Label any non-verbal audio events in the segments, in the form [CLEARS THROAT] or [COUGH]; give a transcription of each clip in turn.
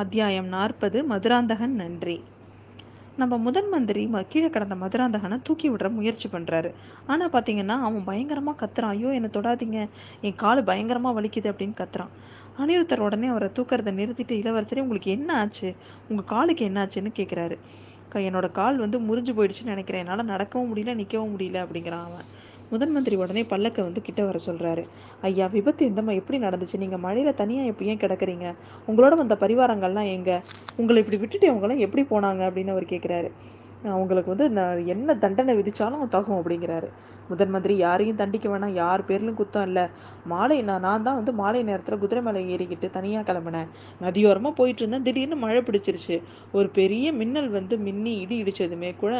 அத்தியாயம் நாற்பது மதுராந்தகன் நன்றி. நம்ம முதன் மந்திரி ம கீழே கிடந்த மதுராந்தகனை தூக்கி விடுற முயற்சி பண்ணுறாரு ஆனால் பார்த்தீங்கன்னா அவன் பயங்கரமாக கத்துறான். ஐயோ என்னை தொடாதீங்க. என் கால் பயங்கரமாக வலிக்குது அப்படின்னு கத்துறான். அனிருத்தர் உடனே அவரை தூக்கிறத நிறுத்திட்டு இளவரசரே உங்களுக்கு என்ன ஆச்சு? உங்கள் காலுக்கு என்ன ஆச்சுன்னு கேட்குறாரு என்னோட கால் வந்து முறிஞ்சு போயிடுச்சுன்னு நினைக்கிறேன். என்னால் நடக்கவும் முடியல நிற்கவும் முடியல அப்படிங்கிறான் அவன். முதன் மந்திரி உடனே பல்லக்கை வந்து கிட்ட வர சொல்கிறாரு ஐயா விபத்து எந்தம்மா? எப்படி நடந்துச்சு? நீங்கள் மழையில் தனியாக இப்போ ஏன் கிடக்குறீங்க? உங்களோட வந்த பரிவாரங்கள்லாம் எங்கே? உங்களை இப்படி விட்டுட்டு அவங்களாம் எப்படி போனாங்க? அப்படின்னு அவர் கேட்குறாரு அவங்களுக்கு வந்து நான் என்ன தண்டனை விதித்தாலும் தகும் அப்படிங்கிறாரு. முதன் மந்திரி யாரையும் தண்டிக்க வேணாம். யார் பேர்லையும் குத்தம் இல்லை. மாலை நான் நான் தான் வந்து மாலை நேரத்தில் குதிரை மேலே ஏறிக்கிட்டு தனியாக கிளம்பினேன். நதியோரமாக போயிட்டு இருந்தேன் திடீர்னு மழை பிடிச்சிருச்சு. ஒரு பெரிய மின்னல் வந்து மின்னி இடி இடிச்சதுமே கூட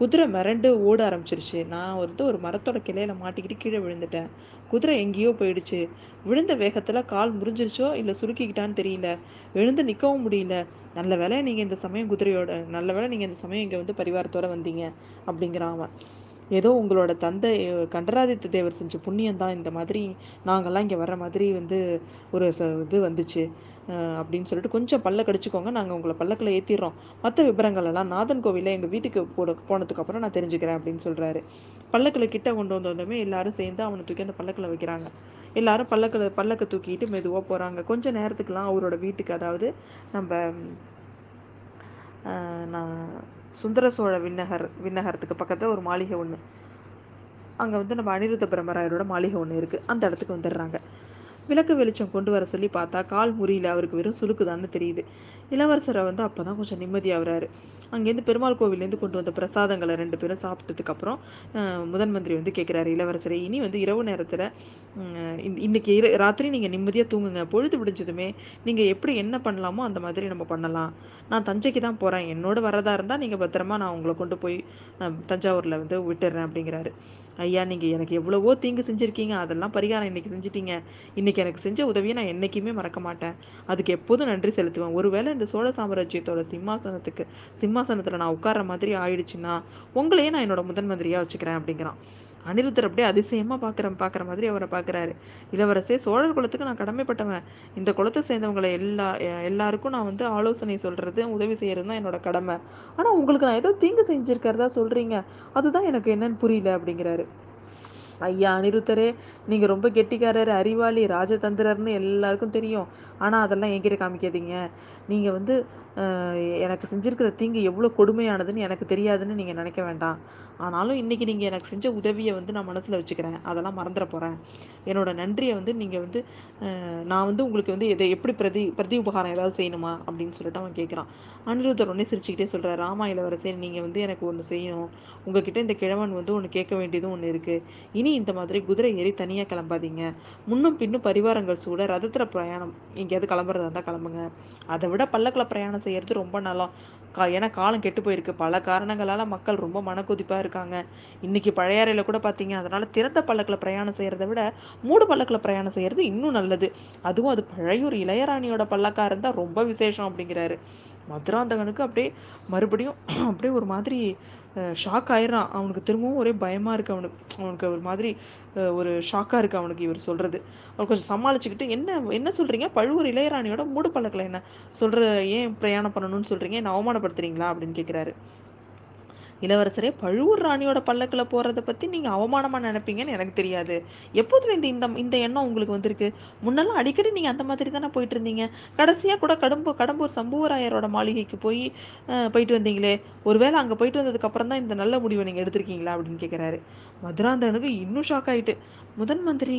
குதிரை மிரண்டு ஓட ஆரம்பிச்சிருச்சு. நான் வந்து ஒரு மரத்தோட கிளையில மாட்டிக்கிட்டு கீழே விழுந்துட்டேன். குதிரை எங்கேயோ போயிடுச்சு. விழுந்த வேகத்தில் கால் முறிஞ்சிருச்சோ இல்லை சுருக்கிக்கிட்டான்னு தெரியல. எழுந்து நிற்கவும் முடியல. நல்ல வேலை நீங்கள் இந்த சமயம் குதிரையோட நல்ல வேலை நீங்கள் இந்த சமயம் இங்கே வந்து பரிவாரத்தோட வந்தீங்க அப்படிங்கிறான் அவன். ஏதோ உங்களோட தந்தை கண்டராதித்த தேவர் செஞ்ச புண்ணியம் தான் இந்த மாதிரி நாங்கள்லாம் இங்கே வர்ற மாதிரி வந்து ஒரு இது வந்துச்சு. அப்படின்னு சொல்லிட்டு கொஞ்சம் பல்ல கடிச்சிக்கோங்க. நாங்கள் உங்களை பல்லக்கில் ஏற்றிடுறோம் மற்ற விபரங்கள் எல்லாம் நாதன் கோவிலில் எங்கள் வீட்டுக்கு போட போனதுக்கப்புறம் நான் தெரிஞ்சுக்கிறேன் அப்படின்னு சொல்கிறாரு பல்லக்கில் கிட்ட கொண்டு வந்தோடனே எல்லாரும் சேர்ந்து அவனை தூக்கி அந்த பல்லக்கில் வைக்கிறாங்க. எல்லாரும் பல்லக்கில் பல்லக்கை தூக்கிட்டு மெதுவாக போகிறாங்க கொஞ்சம் நேரத்துக்குலாம் அவரோட வீட்டுக்கு அதாவது நம்ம நான் சுந்தர சோழ விண்ணகர் விண்ணகரத்துக்கு பக்கத்தில் ஒரு மாளிகை ஒன்று அங்கே வந்து நம்ம அனிருத்த பிரம்மராயரோட மாளிகை ஒன்று இருக்குது அந்த இடத்துக்கு வந்துடுறாங்க. விளக்கு வெளிச்சம் கொண்டு வர சொல்லி பார்த்தா கால் முறியில் அவருக்கு வெறும் சுழுக்குதான்னு தெரியுது. இளவரசரை வந்து அப்போ தான் கொஞ்சம் நிம்மதியாகிறாரு அங்கேருந்து பெருமாள் கோவிலேருந்து கொண்டு வந்த பிரசாதங்களை ரெண்டு பேரும் சாப்பிட்டதுக்கப்புறம் முதன் மந்திரி வந்து கேட்குறாரு இளவரசரை இனி வந்து இரவு நேரத்தில் இன்னைக்கு இர ராத்திரி நீங்கள் நிம்மதியாக தூங்குங்க. பொழுது விடிஞ்சதுமே நீங்கள் எப்படி என்ன பண்ணலாமோ அந்த மாதிரி நம்ம பண்ணலாம். நான் தஞ்சைக்கு தான் போகிறேன் என்னோட வரதா இருந்தால் நீங்கள் பத்திரமா நான் உங்களை கொண்டு போய் தஞ்சாவூரில் வந்து விட்டுறேன் அப்படிங்கிறாரு. ஐயா நீங்கள் எனக்கு எவ்வளவோ தீங்கு செஞ்சுருக்கீங்க. அதெல்லாம் பரிகாரம் இன்னைக்கு செஞ்சிட்டீங்க. இன்னைக்கு எனக்கு செஞ்ச உதவியை நான் என்றைக்குமே மறக்க மாட்டேன். அதுக்கு எப்போதும் நன்றி செலுத்துவேன். ஒருவேளை இந்த சோழ சாம்ராஜ்யத்தோட சிம்மாசனத்துக்கு சிம்மாசனத்தில் நான் உட்கார்ற மாதிரி ஆயிடுச்சுன்னா உங்களையே நான் என்னோட முதன் மந்திரியாக வச்சுக்கிறேன் அப்படிங்கிறான். அனிருத்தர் அப்படியே அதிசயமாக பார்க்குற பார்க்குற மாதிரி அவரை பார்க்குறாரு இளவரசே சோழர் குலத்துக்கு நான் கடமைப்பட்டவன். இந்த குலத்தை சேர்ந்தவங்களை எல்லா எல்லாருக்கும் நான் வந்து ஆலோசனை சொல்கிறது உதவி செய்கிறது தான் என்னோட கடமை. ஆனால் உங்களுக்கு நான் ஏதோ தீங்கு செஞ்சுருக்கிறதா சொல்கிறீங்க அதுதான் எனக்கு என்னன்னு புரியல அப்படிங்கிறாரு. ஐயா அனிருத்தரே நீங்கள் ரொம்ப கெட்டிக்காரர் அறிவாளி ராஜதந்திரர்னு எல்லாருக்கும் தெரியும். ஆனால் அதெல்லாம் என்கிட்ட காமிக்காதீங்க. நீங்கள் வந்து எனக்கு செஞ்சுருக்கிற தீங்கு எவ்வளோ கொடுமையானதுன்னு எனக்கு தெரியாதுன்னு நீங்கள் நினைக்க வேண்டாம். ஆனாலும் இன்றைக்கி நீங்கள் எனக்கு செஞ்ச உதவியை வந்து நான் மனசில் வச்சுக்கிறேன். அதெல்லாம் மறந்துட போகிறேன் என்னோட நன்றியை வந்து நீங்கள் வந்து நான் வந்து உங்களுக்கு வந்து இதை எப்படி பிரதி பிரதி உபகாரம் ஏதாவது செய்யணுமா அப்படின்னு சொல்லிட்டு அவன் கேட்குறான். அனிருத்தர் உடனே சிரிச்சுக்கிட்டே சொல்கிறார் ராமா இளவரசே நீங்கள் வந்து எனக்கு ஒன்று செய்யணும். உங்ககிட்ட இந்த கிழவன் வந்து ஒன்று கேட்க வேண்டியதும் ஒன்று இருக்குது இனி இந்த மாதிரி குதிரை ஏறி தனியாக கிளம்பாதீங்க. முன்னும் பின்னும் பரிவாரங்கள் சூட ரதத்தில் பிரயாணம். எங்கேயாவது கிளம்புறதா இருந்தால் கிளம்புங்க. அதை விட பல்லக்கில் பிரயாணம் செய்கிறது ரொம்ப நல்லா. கா ஏன்னா காலம் கெட்டு போயிருக்கு. பல காரணங்களால் மக்கள் ரொம்ப மனக்கொதிப்பாக இருக்காங்க. இன்றைக்கி பழையாறையில் கூட பார்த்தீங்க அதனால் திறந்த பல்லக்கில் பிரயாணம் செய்கிறத விட மூடு பல்லக்கில் பிரயாணம் செய்கிறது இன்னும் நல்லது. அதுவும் அது பழையூர் இளையராணியோட பல்லக்காக இருந்தால் ரொம்ப விசேஷம் அப்படிங்கிறாரு. மதுராந்தகனுக்கு அப்படியே மறுபடியும் [CLEARS THROAT] அப்படியே ஒரு மாதிரி ஷாக் ஆயிடுறான். அவனுக்கு திரும்பவும் ஒரே பயமாக இருக்குது அவனுக்கு. அவனுக்கு ஒரு மாதிரி ஒரு ஷாக்காக இருக்குது அவனுக்கு இவர் சொல்கிறது அவர் கொஞ்சம் சமாளிச்சுக்கிட்டு என்ன என்ன சொல்கிறீங்க பழுவூர் இளையராணியோட மூடு பழக்கில் என்ன? சொல்கிற ஏன் பிரயாணம் பண்ணணும்னு சொல்கிறீங்க என்ன அவமானப்படுத்துறீங்களா? அப்படின்னு கேட்குறாரு இளவரசரே பழுவூர் ராணியோட பல்லக்கில் போகிறத பற்றி நீங்கள் அவமானமாக நினைப்பீங்கன்னு எனக்கு தெரியாது. எப்போதுல இந்த இந்த இந்த எண்ணம் உங்களுக்கு வந்திருக்கு? முன்னெல்லாம் அடிக்கடி நீங்கள் அந்த மாதிரி தானே போயிட்டு இருந்தீங்க கடைசியாக கூட கடம்பு கடம்பூர் சம்புவராயரோட மாளிகைக்கு போய் போயிட்டு வந்தீங்களே. ஒருவேளை அங்கே போயிட்டு வந்ததுக்கப்புறம் தான் இந்த நல்ல முடிவை நீங்கள் எடுத்திருக்கீங்களா அப்படின்னு கேட்குறாரு மதுராந்தகனுக்கு இன்னும் ஷாக் ஆகிட்டு முதன் மந்திரி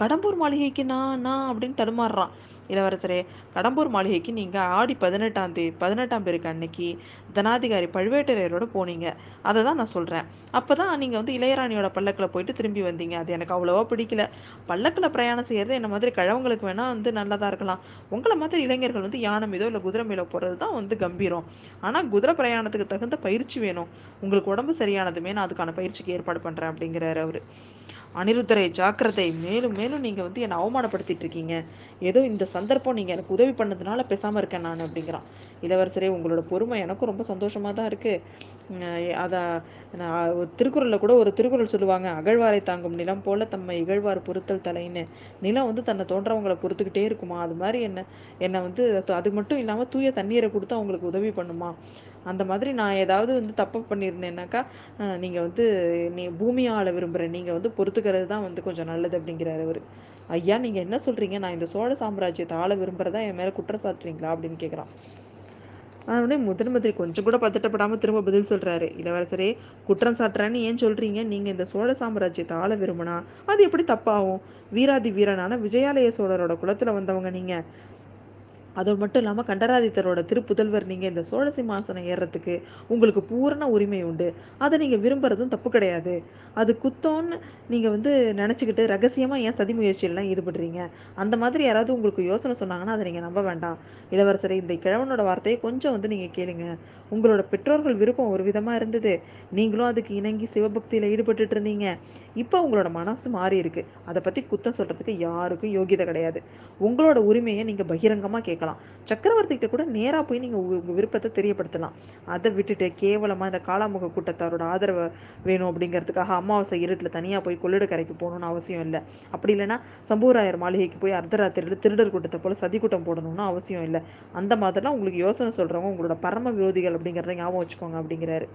கடம்பூர் மாளிகைக்கு நான் நான் அப்படின்னு தடுமாறுறான். இளவரசரே கடம்பூர் மாளிகைக்கு நீங்கள் ஆடி பதினெட்டாம் தேதி பதினெட்டாம் பேருக்கு அன்னைக்கு தனாதிகாரி பழுவேட்டரையரோட போனீங்க. அதை தான் நான் சொல்கிறேன் அப்போ தான் நீங்கள் வந்து இளையராணியோட பல்லக்கில் போயிட்டு திரும்பி வந்தீங்க. அது எனக்கு அவ்வளோவா பிடிக்கல. பல்லக்கில் பிரயாணம் செய்கிறது என்ன மாதிரி கழவங்களுக்கு வேணால் வந்து நல்லதாக இருக்கலாம். உங்களை மாதிரி இளைஞர்கள் வந்து யானை மீதோ இல்லை குதிரை மீதோ போகிறது தான் வந்து கம்பீரம். ஆனால் குதிரை பிரயாணத்துக்கு தகுந்த பயிற்சி வேணும். உங்களுக்கு உடம்பு சரியானதுமே நான் அதுக்கான பயிற்சிக்கு ஏற்பாடு பண்ணுறேன் அப்படிங்கிறாரு அவர். அனிருத்தரை ஜாக்கிரதை. மேலும் மேலும் நீங்கள் வந்து என்னை அவமானப்படுத்திட்டு இருக்கீங்க ஏதோ இந்த சந்தர்ப்பம் நீங்கள் எனக்கு உதவி பண்ணதுனால பேசாமல் இருக்கேன் நான் அப்படிங்கிறான். இளவரசரே உங்களோட பொறுமை எனக்கும் ரொம்ப சந்தோஷமாக தான் இருக்குது அதை நான் திருக்குறளில் கூட ஒரு திருக்குறள் சொல்லுவாங்க அகழ்வாரை தாங்கும் நிலம் போல தம்மை இகழ்வார் பொறுத்தல் தலைன்னு. நிலம் வந்து தன்னை தோன்றவங்களை பொறுத்துக்கிட்டே இருக்குமா? அது மாதிரி என்ன என்னை வந்து அது மட்டும் இல்லாமல் தூய தண்ணீரை கொடுத்து அவங்களுக்கு உதவி பண்ணுமா? அந்த மாதிரி நான் ஏதாவது வந்து தப்பு பண்ணியிருந்தேன்னாக்கா நீங்கள் வந்து நீ பூமி ஆள விரும்புகிறேன் நீங்கள் வந்து பொறுத்துக்கிறது தான் வந்து கொஞ்சம் நல்லது அப்படிங்கிறாரு அவர். ஐயா நீங்கள் என்ன சொல்கிறீங்க நான் இந்த சோழ சாம்ராஜ்யத்தை ஆள விரும்புகிறதா என் மேலே குற்றம் சாட்டுறீங்களா அப்படின்னு கேட்குறான் அதனுடைய முதன் மந்திரி கொஞ்சம் கூட பதட்டப்படாமல் திரும்ப பதில் சொல்கிறாரு இளவரசரே குற்றம் சாட்டுறான்னு ஏன் சொல்கிறீங்க நீங்கள் இந்த சோழ சாம்ராஜ்யத்தை ஆள விரும்பினா அது எப்படி தப்பாகும்? வீராதி வீரனான விஜயாலய சோழரோட குலத்தில் வந்தவங்க நீங்கள் அது மட்டும் இல்லாமல் கண்டராதித்தரோட திருப்புதல்வர் நீங்கள் இந்த சோழ சிம்மாசனம் ஏறுறதுக்கு உங்களுக்கு பூரண உரிமை உண்டு. அதை நீங்கள் விரும்புகிறதும் தப்பு கிடையாது. அது குத்தோன்னு நீங்கள் வந்து நினச்சிக்கிட்டு ரகசியமாக ஏன் சதி முயற்சியெல்லாம் ஈடுபடுறீங்க? அந்த மாதிரி யாராவது உங்களுக்கு யோசனை சொன்னாங்கன்னா அதை நீங்கள் நம்ப வேண்டாம். இளவரசரை இந்த கிழவனோட வார்த்தையை கொஞ்சம் வந்து நீங்கள் கேளுங்க. உங்களோட பெற்றோர்கள் விருப்பம் ஒரு விதமாக இருந்தது. நீங்களும் அதுக்கு இணங்கி சிவபக்தியில் ஈடுபட்டுட்டு இருந்தீங்க. இப்போ உங்களோட மனசு மாறி இருக்கு அதை பற்றி குத்தம் சொல்கிறதுக்கு யாருக்கும் யோகியதை கிடையாது. உங்களோட உரிமையை நீங்கள் பகிரங்கமாக கேட்கலாம். இருக்கலாம் சக்கரவர்த்தி கிட்ட கூட நேராக போய் நீங்கள் உங்கள் விருப்பத்தை தெரியப்படுத்தலாம். அதை விட்டுட்டு கேவலமாக இந்த காளாமுக கூட்டத்தாரோட ஆதரவை வேணும் அப்படிங்கிறதுக்காக அமாவாசை இருட்டில் தனியாக போய் கொள்ளிடக்கரைக்கு போகணும்னு அவசியம் இல்லை. அப்படி இல்லைன்னா சம்பூராயர் மாளிகைக்கு போய் அர்த்தராத்திரியில் திருடர் கூட்டத்தை போல் சதி கூட்டம் போடணும்னு அவசியம் இல்லை. அந்த மாதிரிலாம் உங்களுக்கு யோசனை சொல்கிறவங்க உங்களோட பரம விரோதிகள் அப்படிங்கிறத ஞாபகம் வச்சுக்கோங்க அப்படிங்கிறாரு.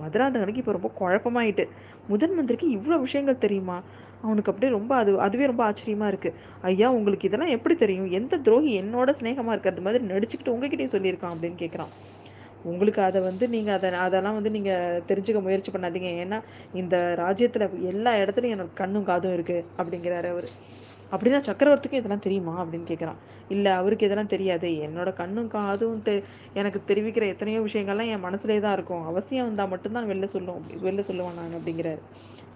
மதுராந்தகனுக்கு இப்போ ரொம்ப குழப்பமாயிட்டு முதன் மந்திரிக்கு இவ்வளோ விஷயங்கள் தெரியுமா? அவனுக்கு அப்படியே ரொம்ப அது அதுவே ரொம்ப ஆச்சரியமா இருக்கு. ஐயா உங்களுக்கு இதெல்லாம் எப்படி தெரியும்? எந்த துரோகி என்னோட ஸ்நேகமா இருக்கிறது மாதிரி நடிச்சுக்கிட்டு உங்ககிட்டயும் சொல்லியிருக்கான் அப்படின்னு கேட்குறான் உங்களுக்கு அதை வந்து நீங்கள் அதை அதெல்லாம் வந்து நீங்கள் தெரிஞ்சுக்க முயற்சி பண்ணாதீங்க. ஏன்னா இந்த ராஜ்யத்தில் எல்லா இடத்துலையும் எனக்கு கண்ணும் காதும் இருக்குது அப்படிங்கிறாரு அவர். அப்படின்னா சக்கரவர்த்திக்கும் இதெல்லாம் தெரியுமா அப்படின்னு கேட்குறான் இல்லை அவருக்கு இதெல்லாம் தெரியாது. என்னோட கண்ணும் காதும் தெ எனக்கு தெரிவிக்கிற எத்தனையோ விஷயங்கள்லாம் என் மனசுலேயே தான் இருக்கும். அவசியம் வந்தால் மட்டும்தான் வெளில சொல்லும் வெளில சொல்லுவேன் நான் அப்படிங்கிறாரு.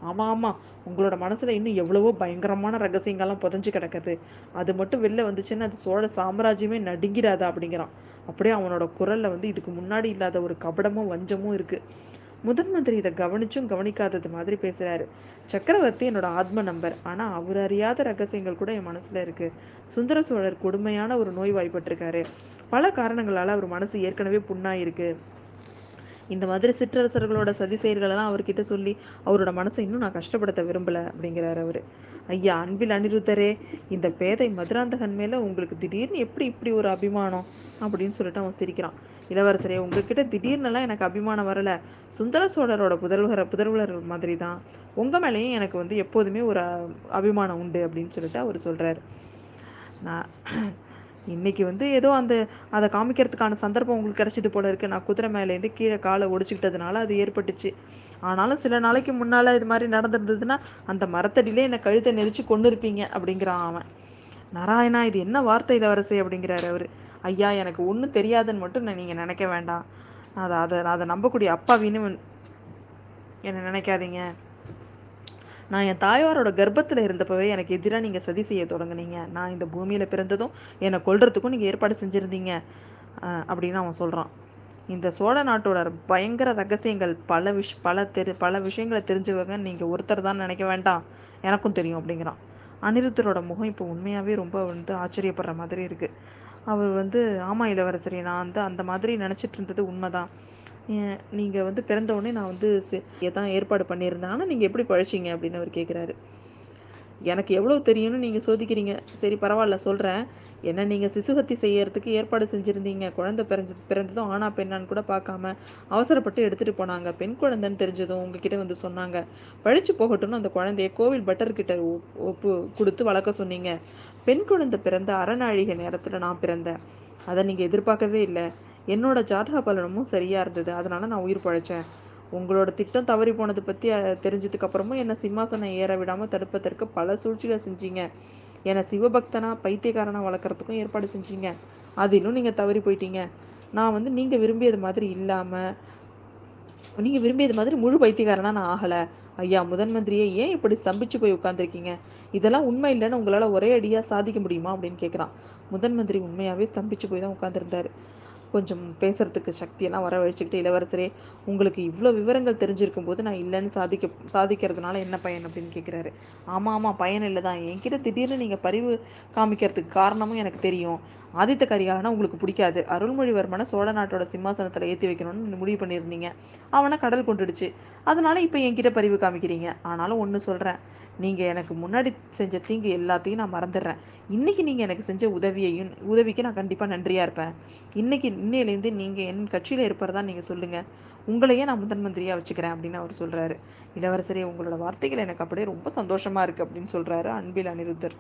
ஆமாம் ஆமாம் உங்களோட மனசில் இன்னும் எவ்வளவோ பயங்கரமான ரகசியங்கள்லாம் புதஞ்சு கிடக்குது. அது மட்டும் வெளில வந்துச்சுன்னா அது சோழ சாம்ராஜ்யமே நடுங்கிடாதா அப்படிங்கிறான். அப்படியே அவனோட குரலில் வந்து இதுக்கு முன்னாடி இல்லாத ஒரு கபடமும் வஞ்சமும் இருக்குது முதன் மந்திரி இதை கவனிச்சும் கவனிக்காதது மாதிரி பேசுறாரு. சக்கரவர்த்தி என்னோட ஆத்ம நம்பர். ஆனா அவர் அறியாத ரகசியங்கள் கூட என் மனசுல இருக்கு. சுந்தர சோழர் கொடுமையான ஒரு நோய் வாய்ப்பட்டிருக்காரு. பல காரணங்களால அவர் மனசு ஏற்கனவே புண்ணாயிருக்கு. இந்த மாதிரி சிற்றரசர்களோட சதி செயல்களெல்லாம் அவர்கிட்ட சொல்லி அவரோட மனசை இன்னும் நான் கஷ்டப்படுத்த விரும்பல அப்படிங்கிறாரு அவரு. ஐயா அன்பில் அனிருத்தரே இந்த பேதை மதுராந்தகன் மேல உங்களுக்கு திடீர்னு எப்படி இப்படி ஒரு அபிமானம் அப்படின்னு சொல்லிட்டு அவன் சிரிக்கிறான். இளவரசரே உங்ககிட்ட திடீர்னுலாம் எனக்கு அபிமானம் வரல. சுந்தர சோழரோட புதல்வர புதல்வர் மாதிரி தான் உங்க மேலேயும் எனக்கு வந்து எப்போதுமே ஒரு அபிமானம் உண்டு அப்படின்னு சொல்லிட்டு அவர் சொல்கிறார் நான் இன்னைக்கு வந்து ஏதோ அந்த அதை காமிக்கிறதுக்கான சந்தர்ப்பம் உங்களுக்கு கிடைச்சது போல இருக்கு. நான் குதிரை மேலேருந்து கீழே காலை ஒடிச்சுக்கிட்டதுனால அது ஏற்பட்டுச்சு. ஆனாலும் சில நாளைக்கு முன்னால் இது மாதிரி நடந்திருந்ததுன்னா அந்த மரத்தடியிலே என்னை கழுத்தை நெரிச்சு கொண்டு இருப்பீங்க அப்படிங்கிறான் அவன். நாராயணா இது என்ன வார்த்தை இளவரசி அப்படிங்கிறாரு அவர். ஐயா எனக்கு ஒன்றும் தெரியாதுன்னு மட்டும் நீங்கள் நினைக்க வேண்டாம். அதை அதை அதை நம்பக்கூடிய அப்பாவின்னு என்னை நினைக்காதீங்க. நான் என் தாயாரோட கர்ப்பத்தில் இருந்தப்பவே எனக்கு எதிராக நீங்கள் சதி செய்ய தொடங்குனீங்க. நான் இந்த பூமியில் பிறந்ததும் என்னை கொல்றதுக்கும் நீங்கள் ஏற்பாடு செஞ்சுருந்தீங்க அப்படின்னு அவன் சொல்கிறான் இந்த சோழ நாட்டோட பயங்கர ரகசியங்கள் பல விஷ் பல தெரி பல விஷயங்களை தெரிஞ்சவங்க நீங்கள் ஒருத்தர் தான் நினைக்க வேண்டாம். எனக்கும் தெரியும் அப்படிங்கிறான். அனிருத்தரோட முகம் இப்போ உண்மையாகவே ரொம்ப வந்து ஆச்சரியப்படுற மாதிரி இருக்குது அவர் வந்து ஆமாம் இளவரசரி நான் வந்து அந்த மாதிரி நினச்சிட்டு இருந்தது உண்மைதான் நீங்கள் வந்து பிறந்தவுடனே நான் வந்து தான் ஏற்பாடு பண்ணியிருந்தேன். ஆனால் நீங்கள் எப்படி பழச்சிங்க? அப்படின்னு அவர் கேட்குறாரு எனக்கு எவ்வளோ தெரியும்னு நீங்கள் சோதிக்கிறீங்க. சரி பரவாயில்ல சொல்கிறேன் என்ன நீங்கள் சிசுகத்தி செய்யறதுக்கு ஏற்பாடு செஞ்சுருந்தீங்க. குழந்தை பிறந்து பிறந்ததும் ஆனா பெண்ணான்னு கூட பார்க்காம அவசரப்பட்டு எடுத்துகிட்டு போனாங்க. பெண் குழந்தைன்னு தெரிஞ்சதும் உங்ககிட்ட வந்து சொன்னாங்க. பழிச்சு போகட்டும்னு அந்த குழந்தைய கோவில் பட்டர்கிட்ட ஒப்பு கொடுத்து வளர்க்க சொன்னீங்க. பெண் குழந்தை பிறந்த அறநாழிகை நேரத்தில் நான் பிறந்தேன். அதை நீங்கள் எதிர்பார்க்கவே இல்லை. என்னோட ஜாதக பலனமும் சரியாக இருந்தது. அதனால நான் உயிர் பழைச்சேன். உங்களோட திட்டம் தவறி போனது பற்றி தெரிஞ்சதுக்கு அப்புறமும் என்னை சிம்மாசனம் ஏற விடாமல் தடுப்பதற்கு பல சூழ்ச்சிகளை செஞ்சீங்க. என்னை சிவபக்தனா பைத்தியக்காரனா வளர்க்குறதுக்கும் ஏற்பாடு செஞ்சீங்க. அதிலும் நீங்கள் தவறி போயிட்டீங்க. நான் வந்து நீங்கள் விரும்பியது மாதிரி இல்லாமல் நீங்கள் விரும்பியது மாதிரி முழு பைத்தியக்காரனா நான் ஆகலை. ஐயா முதன் மந்திரியே ஏன் இப்படி ஸ்தம்பிச்சு போய் உட்காந்துருக்கீங்க இதெல்லாம் உண்மை இல்லைன்னு உங்களால் ஒரே அடியாக சாதிக்க முடியுமா அப்படின்னு கேட்குறான் முதன் மந்திரி உண்மையாகவே ஸ்தம்பிச்சு போய் தான் உட்காந்துருந்தாரு கொஞ்சம் பேசுறதுக்கு சக்தியெல்லாம் வரவழைச்சிக்கிட்டு இளவரசரே உங்களுக்கு இவ்வளோ விவரங்கள் தெரிஞ்சிருக்கும் போது நான் இல்லைன்னு சாதிக்க சாதிக்கிறதுனால என்ன பயன் அப்படின்னு கேட்குறாரு ஆமாம் ஆமாம் பயன் இல்லை தான் என்கிட்ட திடீர்னு நீங்கள் பரிவு காமிக்கிறதுக்கு காரணமும் எனக்கு தெரியும். ஆதித்த கரிகாலனா உங்களுக்கு பிடிக்காது. அருள்மொழிவர்மனை சோழ நாட்டோட சிம்மாசனத்தில் ஏற்றி வைக்கணும்னு முடிவு பண்ணியிருந்தீங்க. அவனை கடல் கொண்டுடுச்சு. அதனால இப்போ என்கிட்ட பரிவு காமிக்கிறீங்க. ஆனாலும் ஒன்று சொல்கிறேன் நீங்கள் எனக்கு முன்னாடி செஞ்ச தீங்கு எல்லாத்தையும் நான் மறந்துடுறேன். இன்றைக்கி நீங்கள் எனக்கு செஞ்ச உதவியையும் உதவிக்கு நான் கண்டிப்பாக நன்றியாக இருப்பேன். இன்றைக்கி இன்னையிலேருந்து நீங்கள் என் கட்சியில் இருப்பதான் நீங்கள் சொல்லுங்கள் உங்களையே நான் முதன் மந்திரியாக வச்சுக்கிறேன் அப்படின்னு அவர் சொல்கிறாரு இளவரசரே உங்களோட வார்த்தைகள் எனக்கு அப்படியே ரொம்ப சந்தோஷமாக இருக்குது அப்படின்னு சொல்கிறாரு அன்பில் அனிருத்தர்.